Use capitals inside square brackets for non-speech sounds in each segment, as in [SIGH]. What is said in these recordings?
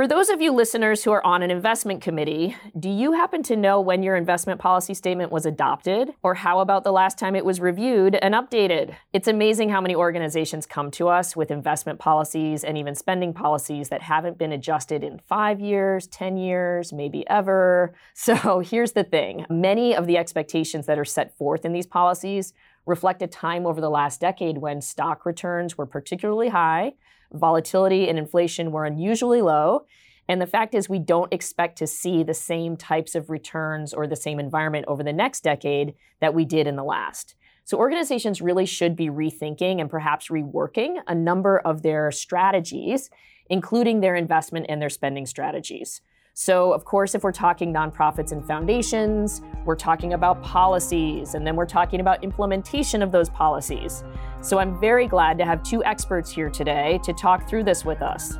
For those of you listeners who are on an investment committee, do you happen to know when your investment policy statement was adopted? Or how about the last time it was reviewed and updated? It's amazing how many organizations come to us with investment policies and even spending policies that haven't been adjusted in five years, 10 years, maybe ever. [LAUGHS] So here's the thing many of the expectations that are set forth in these policies reflect a time over the last decade when stock returns were particularly high volatility and inflation were unusually low. And the fact is, we don't expect to see the same types of returns or the same environment over the next decade that we did in the last. So, organizations really should be rethinking and perhaps reworking a number of their strategies, including their investment and their spending strategies. So, of course, if we're talking nonprofits and foundations, we're talking about policies, and then we're talking about implementation of those policies. So, I'm very glad to have two experts here today to talk through this with us.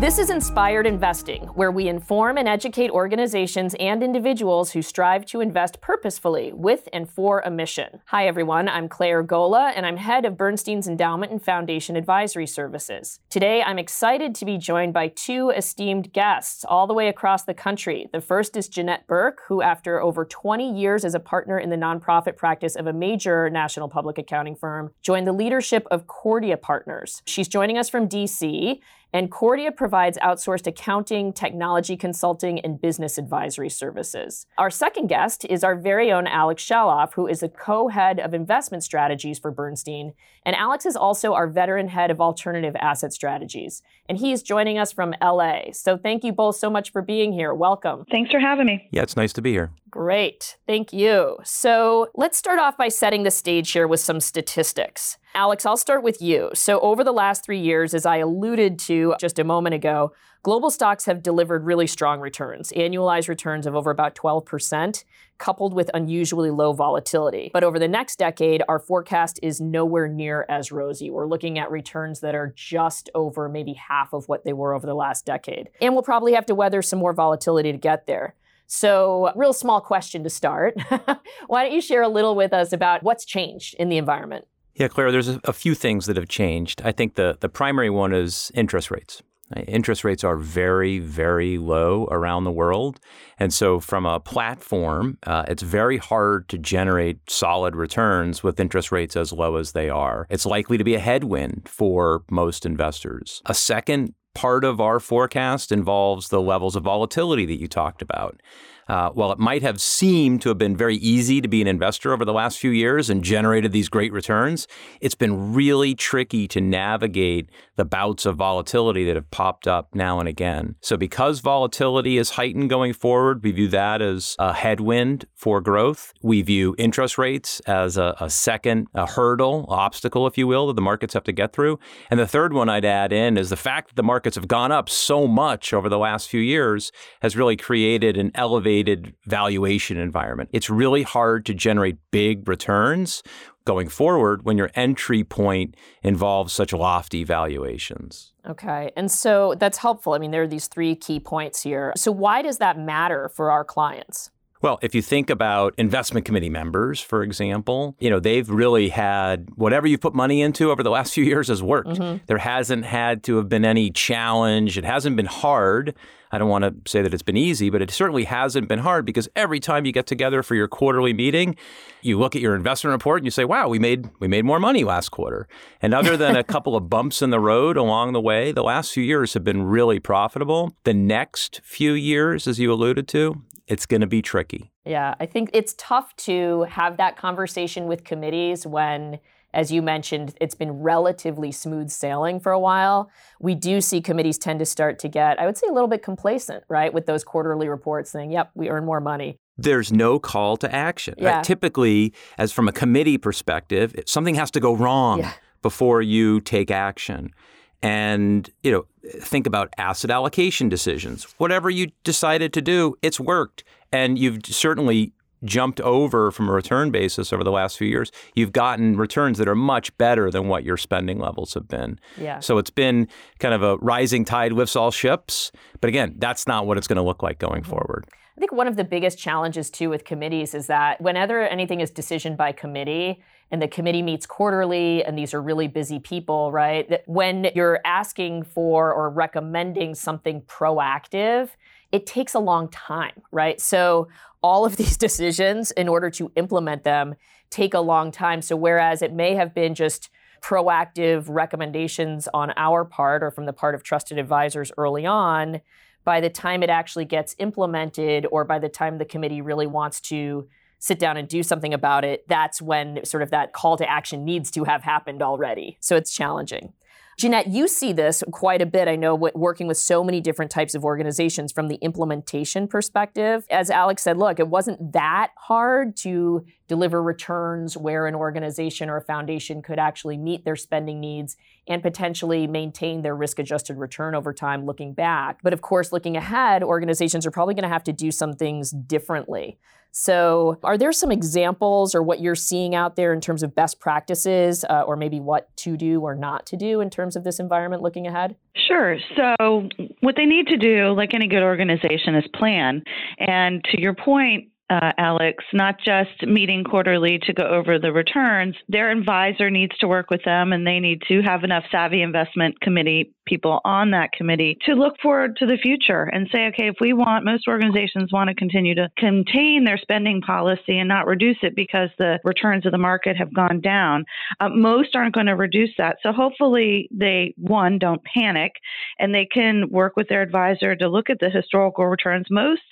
This is Inspired Investing, where we inform and educate organizations and individuals who strive to invest purposefully with and for a mission. Hi, everyone. I'm Clare Gola, and I'm head of Bernstein's Endowment and Foundation Advisory Services. Today, I'm excited to be joined by two esteemed guests all the way across the country. The first is Janette Burke, who, after over 20 years as a partner in the nonprofit practice of a major national public accounting firm, joined the leadership of Cordia Partners. She's joining us from DC and Cordia provides outsourced accounting, technology consulting, and business advisory services. Our second guest is our very own Alex Chaloff, who is the co head of investment strategies for Bernstein. And Alex is also our veteran head of alternative asset strategies. And he is joining us from LA. So thank you both so much for being here. Welcome. Thanks for having me. Yeah, it's nice to be here. Great. Thank you. So let's start off by setting the stage here with some statistics. Alex, I'll start with you. So, over the last three years, as I alluded to just a moment ago, global stocks have delivered really strong returns, annualized returns of over about 12%, coupled with unusually low volatility. But over the next decade, our forecast is nowhere near as rosy. We're looking at returns that are just over maybe half of what they were over the last decade. And we'll probably have to weather some more volatility to get there. So, real small question to start. [LAUGHS] Why don't you share a little with us about what's changed in the environment? Yeah, Clare, there's a, a few things that have changed. I think the, the primary one is interest rates. Interest rates are very, very low around the world. And so, from a platform, uh, it's very hard to generate solid returns with interest rates as low as they are. It's likely to be a headwind for most investors. A second part of our forecast involves the levels of volatility that you talked about. Uh, while it might have seemed to have been very easy to be an investor over the last few years and generated these great returns, it's been really tricky to navigate the bouts of volatility that have popped up now and again. So, because volatility is heightened going forward, we view that as a headwind for growth. We view interest rates as a, a second a hurdle, obstacle, if you will, that the markets have to get through. And the third one I'd add in is the fact that the markets have gone up so much over the last few years has really created an elevated valuation environment. It's really hard to generate big returns going forward when your entry point involves such lofty valuations. Okay. And so that's helpful. I mean, there are these three key points here. So, why does that matter for our clients? Well, if you think about investment committee members, for example, you know, they've really had whatever you've put money into over the last [LAUGHS] few years has worked. Mm-hmm. There hasn't had to have been any challenge. It hasn't been hard. I don't want to say that it's been easy, but it certainly hasn't been hard because every time you get together for your quarterly meeting, you look at your investment report and you say, "Wow, we made we made more money last quarter." And other than a [LAUGHS] couple of bumps in the road along the way, the last few years have been really profitable. The next few years, as you alluded to, it's going to be tricky. Yeah, I think it's tough to have that conversation with committees when, as you mentioned, it's been relatively smooth sailing for a while. We do see committees tend to start to get, I would say, a little bit complacent, right, with those quarterly reports saying, yep, we earn more money. There's no call to action. Yeah. Right? Typically, as from a committee perspective, something has to go wrong yeah. before you take action and you know think about asset allocation decisions. Whatever you decided to do it's worked. And you've certainly jumped over from a return basis over the last few years you've gotten returns that are much better than what your spending levels have been yeah. so it's been kind of a rising tide lifts all ships but again that's not what it's going to look like going mm-hmm. forward I think one of the biggest challenges too with committees is that whenever anything is decision by committee, and the committee meets quarterly and these are really busy people right that when you're asking for or recommending something proactive it takes a long time right so all of [LAUGHS] these decisions in order to implement them take a long time so whereas it may have been just proactive recommendations on our part or from the part of trusted advisors early on by the time it actually gets implemented or by the time the committee really wants to sit down and do something about it, that's when sort of that call to action needs to have happened already. So it's challenging. Janette, you see this quite a bit. I know working with so many different types of organizations from the implementation perspective. As Alex said, look, it wasn't that hard to deliver returns where an organization or a foundation could actually meet their spending needs and potentially maintain their risk adjusted return over time looking back. But of course, looking ahead, organizations are probably going to have to do some things differently. So, are there some examples or what you're seeing out there in terms of best practices, uh, or maybe what to do or not to do in terms of this environment looking ahead? Sure. So, what they need to do, like any good organization, is plan. And to your point, uh, Alex, not just meeting quarterly to go over the returns. Their advisor needs to work with them, and they need to have enough savvy investment committee people on that committee to look forward to the future and say, okay, if we want, most organizations want to continue to contain their spending policy and not reduce it because the returns of the market have gone down. Uh, most aren't going to reduce that. So hopefully they, one, don't panic and they can work with their advisor to look at the historical returns. Most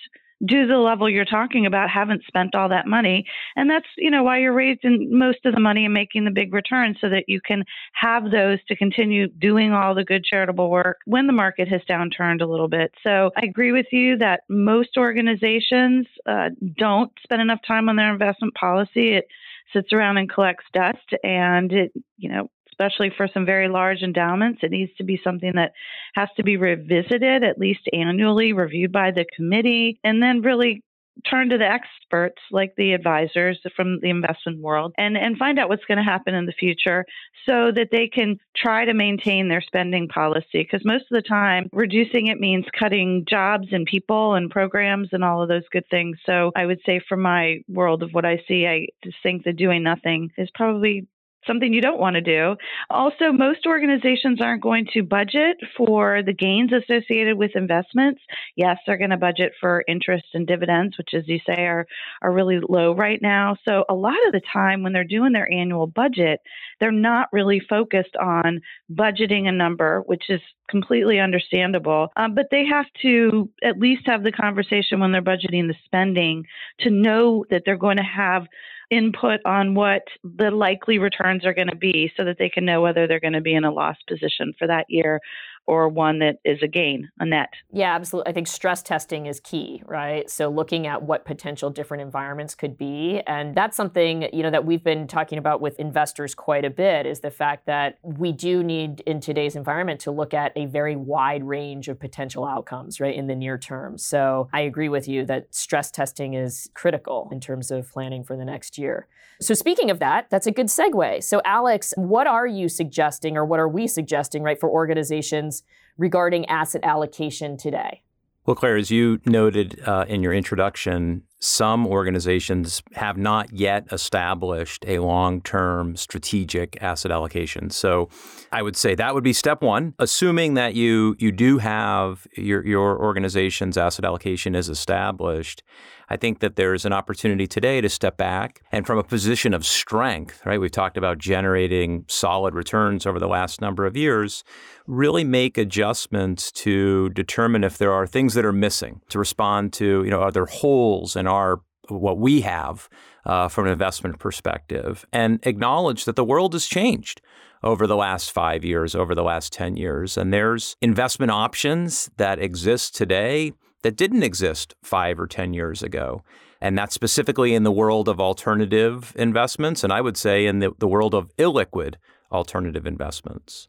to the level you're talking about, haven't spent all that money. And that's, you know, why you're raising most of the money and making the big returns so that you can have those to continue doing all the good charitable work when the market has downturned a little bit. So I agree with you that most organizations uh, don't spend enough time on their investment policy. It sits around and collects dust and it, you know, especially for some very large endowments. It needs to be something that has to be revisited at least annually, reviewed by the committee, and then really turn to the experts like the advisors from the investment world and, and find out what's going to happen in the future so that they can try to maintain their spending policy. Because most of the time, reducing it means cutting jobs and people and programs and all of those good things. So I would say, from my world of what I see, I just think that doing nothing is probably something you don't want to do. Also, most organizations aren't going to budget for the gains associated with investments. Yes, they're going to budget for interest and dividends, which, as you say, are, are really low right now. So, a lot of the time when they're doing their annual budget, they're not really focused on budgeting a number, which is completely understandable. Um, but they have to at least have the conversation when they're budgeting the spending to know that they're going to have input on what the likely returns are going to be so that they can know whether they're going to be in a loss position for that year or one that is a gain, a net. Yeah, absolutely. I think stress testing is key, right? So looking at what potential different environments could be. And that's something, you know, that we've been talking about with investors quite a bit is the fact that we do need in today's environment to look at a very wide range of potential outcomes, right, in the near term. So I agree with you that stress testing is critical in terms of planning for the next year. So speaking of that, that's a good segue. So Alex, what are you suggesting or what are we suggesting, right, for organizations regarding asset allocation today? Well, Clare, as you noted uh, in your introduction, some organizations have not yet established a long term strategic asset allocation. So I would say that would be step one. Assuming that you, you do have your, your organization's asset allocation is established, I think that there's an opportunity today to step back and from a position of strength, right? We've talked about generating solid returns over the last number of years, really make adjustments to determine if there are things that are missing to respond to, you know, are there holes in our what we have uh, from an investment perspective and acknowledge that the world has changed over the last five years, over the last 10 years. And there's investment options that exist today that didn't exist five or 10 years ago. And that's specifically in the world of alternative investments, and I would say in the, the world of illiquid alternative investments.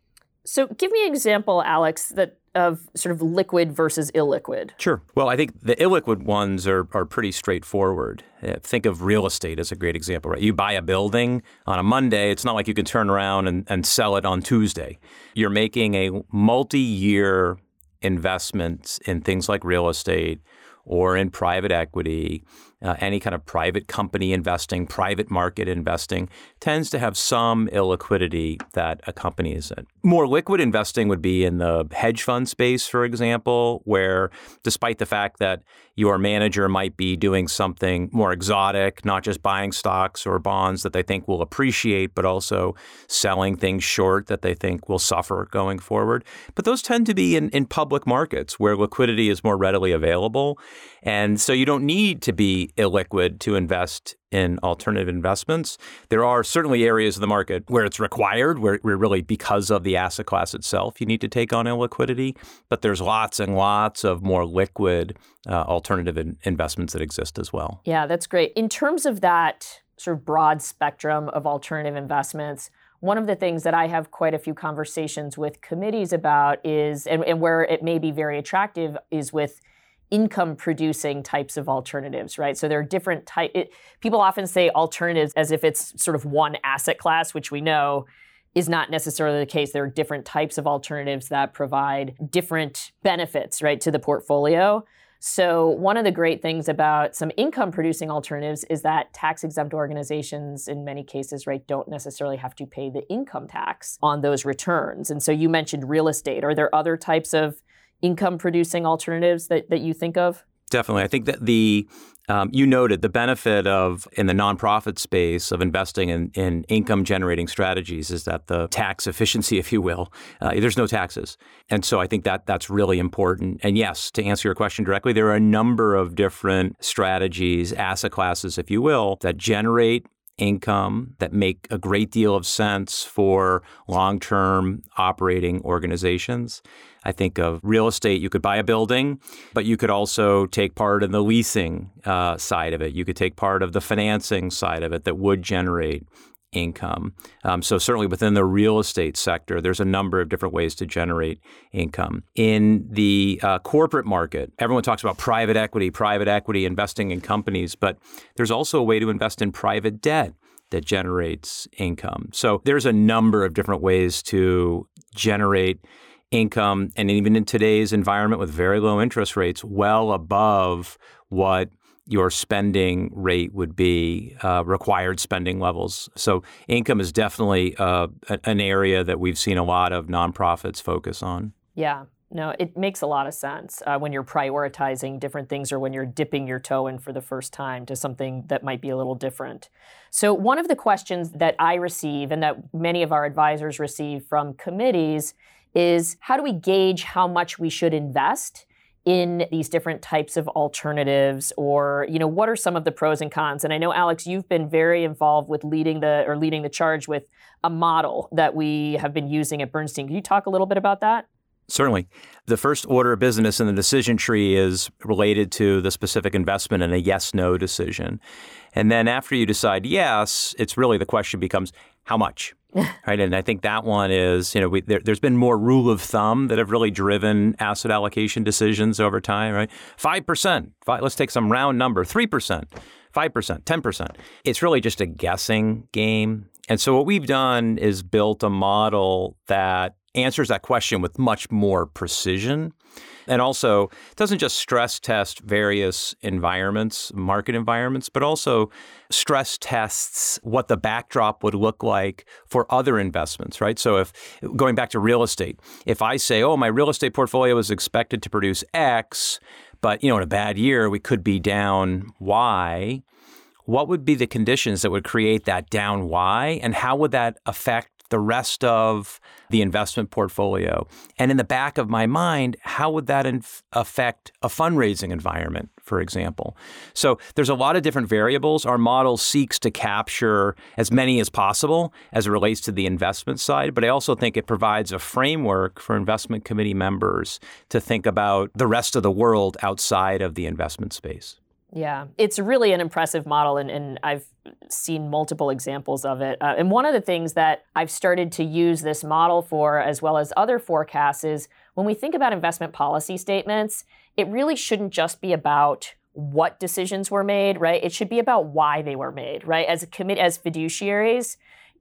So, give me an example, Alex, that of sort of liquid versus illiquid. Sure. Well, I think the illiquid ones are, are pretty straightforward. Uh, think of real estate as a great example, right? You buy a building on a Monday, it's not like you can turn around and, and sell it on Tuesday. You're making a multi year investments in things like real estate or in private equity, uh, any kind of private company investing, private market investing, tends to have some illiquidity that accompanies it. More liquid investing would be in the hedge fund space, for example, where despite the fact that your manager might be doing something more exotic, not just buying stocks or bonds that they think will appreciate, but also selling things short that they think will suffer going forward. But those tend to be in, in public markets where liquidity is more readily available. And so you don't need to be illiquid to invest in alternative investments. There are certainly areas of the market where it's required, where, where really because of the asset class itself, you need to take on illiquidity. But there's lots and lots of more liquid uh, alternative in- investments that exist as well. Yeah, that's great. In terms of that sort of broad spectrum of alternative investments, one of the things that I have quite a few conversations with committees about is, and, and where it may be very attractive, is with income producing types of alternatives, right? So there are different type. It, people often say alternatives as if it's sort of one asset class, which we know is not necessarily the case. There are different types of alternatives that provide different benefits, right, to the portfolio. So, one of the great things about some income producing alternatives is that tax exempt organizations, in many cases, right, don't necessarily have to pay the income tax on those returns. And so, you mentioned real estate. Are there other types of income producing alternatives that, that you think of? Definitely. I think that the um, you noted the benefit of in the nonprofit space of investing in, in income generating strategies is that the tax efficiency, [LAUGHS] if you will, uh, there's no taxes, and so I think that that's really important. And yes, to answer your question directly, there are a number of different strategies, asset classes, if you will, that generate income that make a great deal of sense for long term operating organizations. I think of real estate. You could buy a building, but you could also take part in the leasing uh, side of it. You could take part of the financing side of it that would generate income. Um, so, certainly within the real estate sector, there's a number of different ways to generate income. In the uh, corporate market, everyone talks about private equity, private equity investing in companies, but there's also a way to invest in private debt that generates income. So, there's a number of different ways to generate income. And even in today's environment with very low interest rates, well above what your spending rate would be, uh, required spending levels. So, income is definitely uh, an area that we've seen a lot of nonprofits focus on. Yeah. No, it makes a lot of sense uh, when you're prioritizing different things or when you're dipping your toe in for the first time to something that might be a little different. So, one of the questions that I receive and that many of our advisors receive from committees is how do we gauge how much we should invest in these different types of alternatives or you know what are some of the pros and cons and i know alex you've been very involved with leading the or leading the charge with a model that we have been using at bernstein can you talk a little bit about that Certainly. The first order of business in the decision tree is related to the specific investment and a yes no decision. And then after you decide yes, it's really the question becomes how much? [LAUGHS] right, and I think that one is, you know, we, there, has been more rule of thumb that have really driven asset allocation decisions over time, right? Five percent. Let's take some round number. Three percent. 5%, 10%. It's really just a guessing game. And so what we've done is built a model that answers that question with much more precision. And also doesn't just stress test various environments, market environments, but also stress tests what the backdrop would look like for other investments, right? So if going back to real estate, if I say, "Oh, my real estate portfolio is expected to produce X, but you know, in a bad year we could be down Y," what would be the conditions that would create that down Y and how would that affect the rest of the investment portfolio. And in the back of my mind, how would that inf- affect a fundraising environment, for example? So there's a lot of different variables. Our model seeks to capture as many as possible as it relates to the investment side, but I also think it provides a framework for investment committee members to think about the rest of the world outside of the investment space. Yeah, it's really an impressive model, and, and I've seen multiple examples of it. Uh, and one of the things that I've started to use this model for, as well as other forecasts, is when we think about investment policy statements, it really shouldn't just be about what decisions were made, right? It should be about why they were made, right? As a as fiduciaries,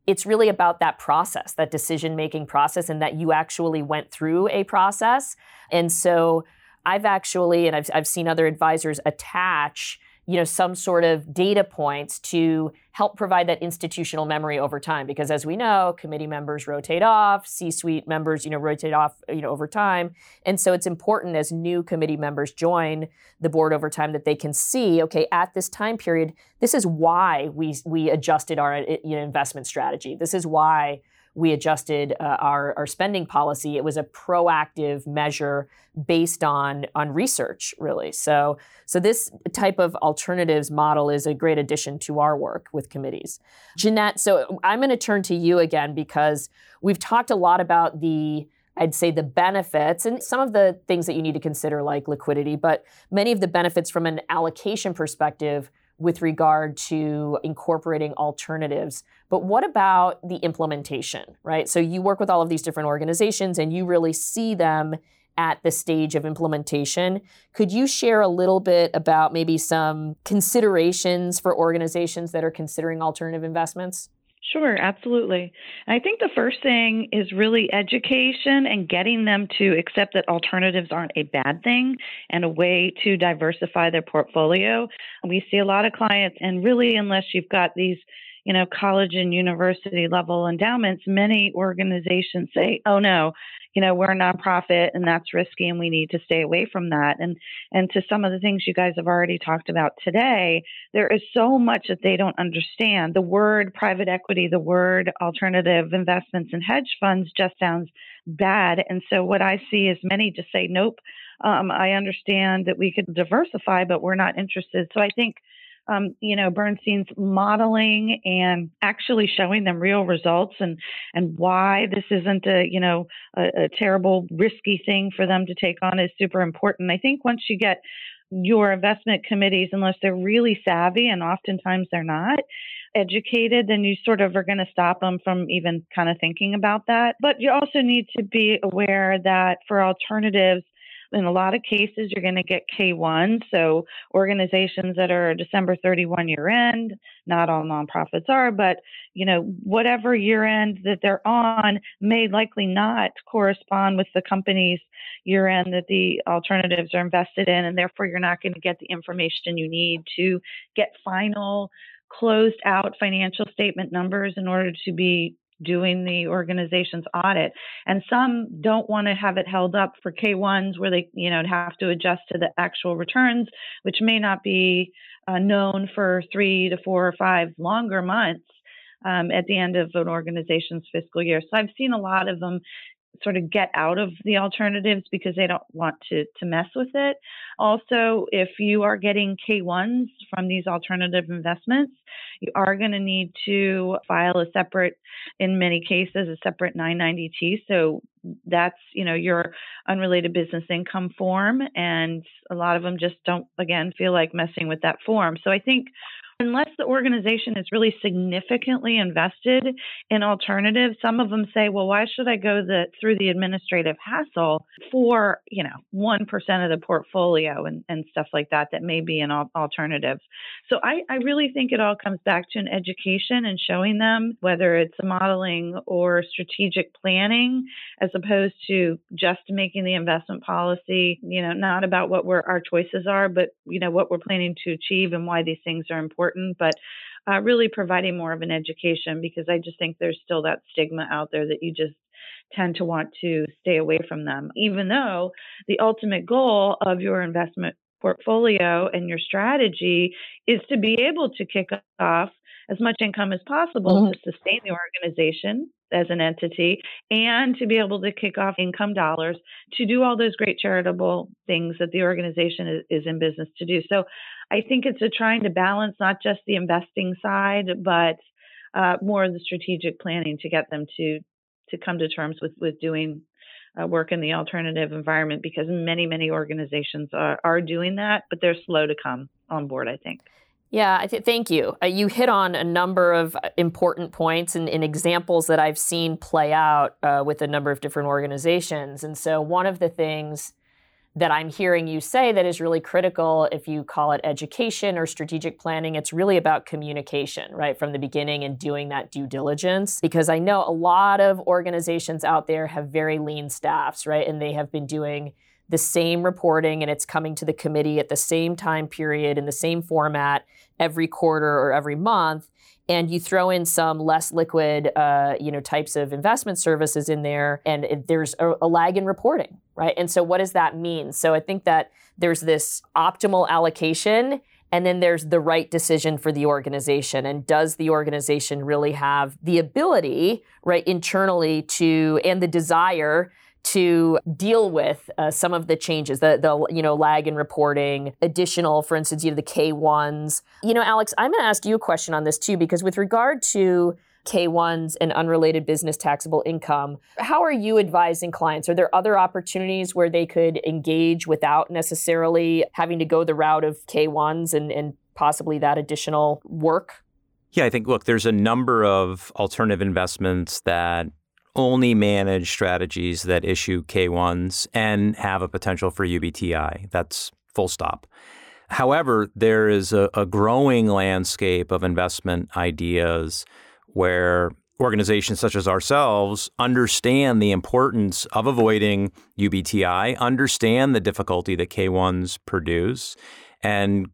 it's really about that process, that decision making process, and that you actually went through a process. And so I've actually, and I've, I've seen other advisors attach you know some sort of data points to help provide that institutional memory over time. Because as we know committee members rotate off c-suite members you know rotate off you know over time. And so it's important as new committee members join the board over time that they can see okay at this time period this is why we we adjusted our you know, investment strategy. This is why we adjusted uh, our, our spending policy. It was a proactive measure based on on research, really. So so this type of alternatives model is a great addition to our work with committees. Janette, so I'm going to turn to you again because we've talked a lot about the I'd say the benefits and some of the things that you need to consider, like liquidity, but many of the benefits from an allocation perspective with regard to incorporating alternatives. But what about the implementation, right? So you work with all of these different organizations and you really see them at the stage of implementation. Could you share a little bit about maybe some considerations for organizations that are considering alternative investments? Sure, absolutely. I think the first thing is really education and getting them to accept that alternatives aren't a bad thing and a way to diversify their portfolio. We see a lot of clients, and really, unless you've got these you know, college and university level endowments, many organizations say, oh no, you know, we're a nonprofit and that's risky and we need to stay away from that. And and to some of the things you guys have already talked about today, there is so much that they don't understand. The word private equity, the word alternative investments and hedge funds just sounds bad. And so what I see is many just say, nope, um, I understand that we could diversify, but we're not interested. So I think um, you know, Bernstein's modeling and actually showing them real results and and why this isn't a you know a, a terrible risky thing for them to take on is super important. I think once you get your investment committees, unless they're really savvy, and oftentimes they're not, educated, then you sort of are going to stop them from even kind of thinking about that. But you also need to be aware that for alternatives, in a lot of cases, you're going to get K1. So organizations that are December 31 year end, not all nonprofits are, but you know, whatever year end that they're on may likely not correspond with the company's year end that the alternatives are invested in. And therefore, you're not going to get the information you need to get final closed out financial statement numbers in order to be doing the organization's audit. And some don't want to have it held up for K1s where they, you know, have to adjust to the actual returns, which may not be uh, known for three to four or five longer months. Um, at the end of an organization's fiscal year. So I've seen a lot of them sort of get out of the alternatives because they don't want to to mess with it. Also, if you are getting K1s from these alternative investments, you are going to need to file a separate in many cases a separate 990T. So that's, you know, your unrelated business income form and a lot of them just don't again feel like messing with that form. So I think unless the organization is really significantly invested in alternatives, some of them say, well, why should I go the, through the administrative hassle for, you know, 1% of the portfolio and, and stuff like that that may be an alternative. So I, I really think it all comes back to an education and showing them whether it's modeling or strategic planning as opposed to just making the investment policy, you know, not about what we're, our choices are, but, you know, what we're planning to achieve and why these things are important important, but uh, really providing more of an education because I just think there's still that stigma out there that you just tend to want to stay away from them, even though the ultimate goal of your investment portfolio and your strategy is to be able to kick off as much income as possible mm-hmm. to sustain the organization as an entity and to be able to kick off income dollars to do all those great charitable things that the organization is, is in business to do. So I think it's a trying to balance not just the investing side, but uh, more of the strategic planning to get them to to come to terms with with doing uh, work in the alternative environment because many many organizations are, are doing that, but they're slow to come on board. I think. Yeah, th- thank you. Uh, you hit on a number of uh, important points and, and examples that I've seen play out uh, with a number of different organizations. And so, one of the things that I'm hearing you say that is really critical if you call it education or strategic planning. It's really about communication, right, from the beginning and doing that due diligence. Because I know a lot of organizations out there have very lean staffs, right, and they have been doing the same reporting and it's coming to the committee at the same time period in the same format every quarter or every month and you throw in some less liquid uh, you know types of investment services in there and it, there's a, a lag in reporting right and so what does that mean so i think that there's this optimal allocation and then there's the right decision for the organization. And does the organization really have the ability, right, internally to, and the desire to deal with uh, some of the changes, the the you know lag in reporting, additional, for instance, you know the K ones. You know, Alex, I'm going to ask you a question on this too, because with regard to K1s and unrelated business taxable income. How are you advising clients? Are there other opportunities where they could engage without necessarily having to go the route of K1s and, and possibly that additional work? Yeah, I think, look, there's a number of alternative investments that only manage strategies that issue K1s and have a potential for UBTI. That's full stop. However, there is a, a growing landscape of investment ideas where organizations such as ourselves understand the importance of avoiding UBTI, understand the difficulty that K1s produce, and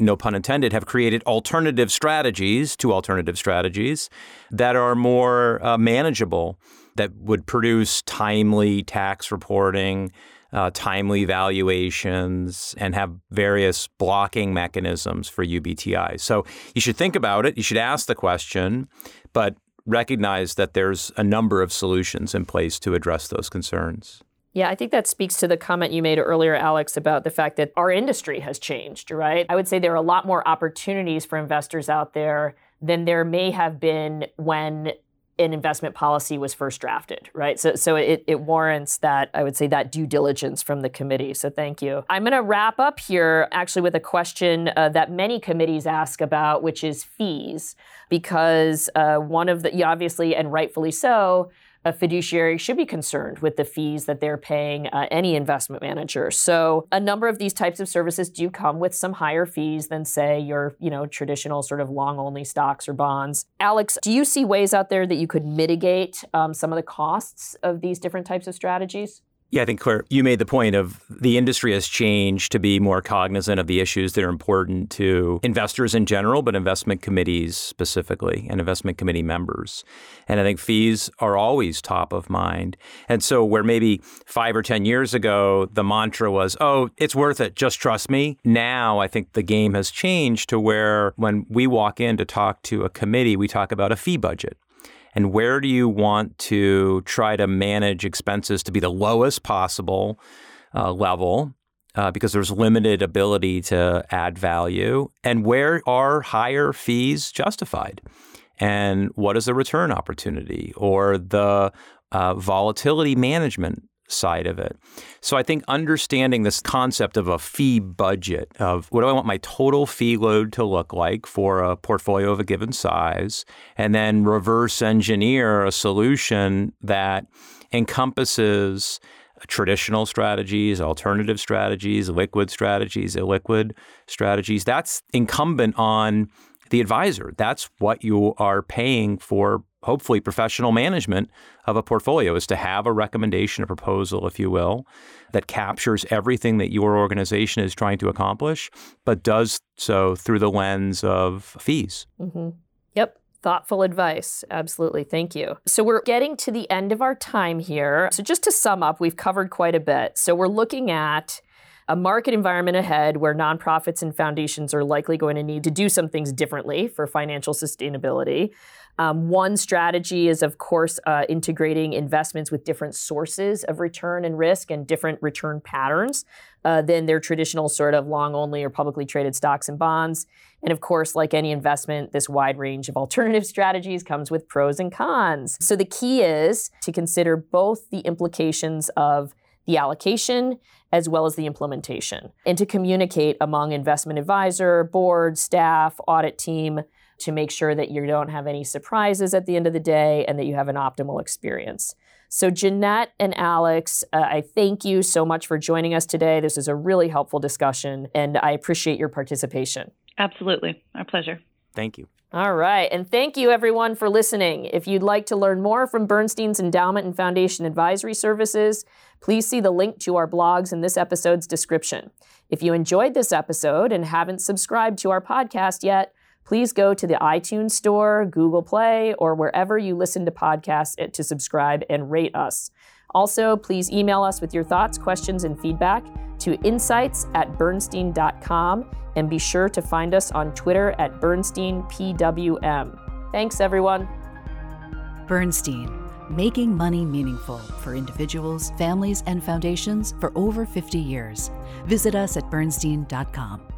no pun intended, have created alternative strategies to alternative strategies that are more uh, manageable, that would produce timely tax reporting, uh, timely valuations, and have various blocking mechanisms for UBTI. So you should think about it. You should ask the question but recognize that there's a number of solutions in place to address those concerns. Yeah, I think that speaks to the comment you made earlier, Alex, about the fact that our industry has changed, right? I would say there are a lot more opportunities for investors out there than there may have been when an investment policy was first drafted, right? So, so it, it warrants that, I would say, that due diligence from the committee. So thank you. I'm going to wrap up here actually with a question uh, that many committees ask about, which is fees, because uh, one of the, obviously, and rightfully so, a fiduciary should be concerned with the fees that they're paying uh, any investment manager. So a number of these types of services do come with some higher fees than say your, you know, traditional sort of long only stocks or bonds. Alex, do you see ways out there that you could mitigate um, some of the costs of these different types of strategies? Yeah, I think Clare, you made the point of the industry has changed to be more cognizant of the issues that are important to investors in general, but investment committees specifically and investment committee members. And I think fees are always top of mind. And so, where maybe five or 10 years ago, the mantra was, oh, it's worth it, just trust me. Now, I think the game has changed to where when we walk in to talk to a committee, we talk about a fee budget and where do you want to try to manage expenses to be the lowest possible uh, level uh, because there's limited ability to add value? And where are higher fees justified? And what is the return opportunity or the uh, volatility management side of it. So I think understanding this concept of a fee budget of what do I want my total fee load to look like for a portfolio of a given size, and then reverse engineer a solution that encompasses traditional strategies, alternative strategies, liquid strategies, illiquid strategies. That's incumbent on the advisor. That's what you are paying for hopefully professional management of a portfolio is to have a recommendation, a proposal, if you will, that captures everything that your organization is trying to accomplish, but does so through the lens of fees. Mm-hmm. Yep. Thoughtful advice. Absolutely. Thank you. So, we're getting to the end of our time here. So, just to sum up, we've covered quite a bit. So, we're looking at a market environment ahead where nonprofits and foundations are likely going to need to do some things differently for financial sustainability. Um, one strategy is, of course, uh, integrating investments with different sources of return and risk and different return patterns uh, than their traditional sort of long only or publicly traded stocks and bonds. And of course, like any investment, this wide range of alternative [LAUGHS] strategies comes with pros and cons. So the key is to consider both the implications of the allocation as well as the implementation, and to communicate among investment advisor, board, staff, audit team to make sure that you don't have any surprises at the end of the day and that you have an optimal experience. So, Janette and Alex, uh, I thank you so much for joining us today. This is a really helpful discussion, and I appreciate your participation. Absolutely. Our pleasure. Thank you. All right. And thank you, everyone, for listening. If you'd like to learn more from Bernstein's Endowment and Foundation Advisory Services, please see the link to our blogs in this episode's description. If you enjoyed this episode and haven't subscribed to our podcast yet, please go to the iTunes Store, Google Play, or wherever you listen to podcasts to subscribe and rate us. Also, please email us with your thoughts, questions, and feedback to insights at bernstein.com and be sure to find us on Twitter at BernsteinPWM. Thanks, everyone. Bernstein, making money meaningful for individuals, families, and foundations for over 50 years. Visit us at bernstein.com.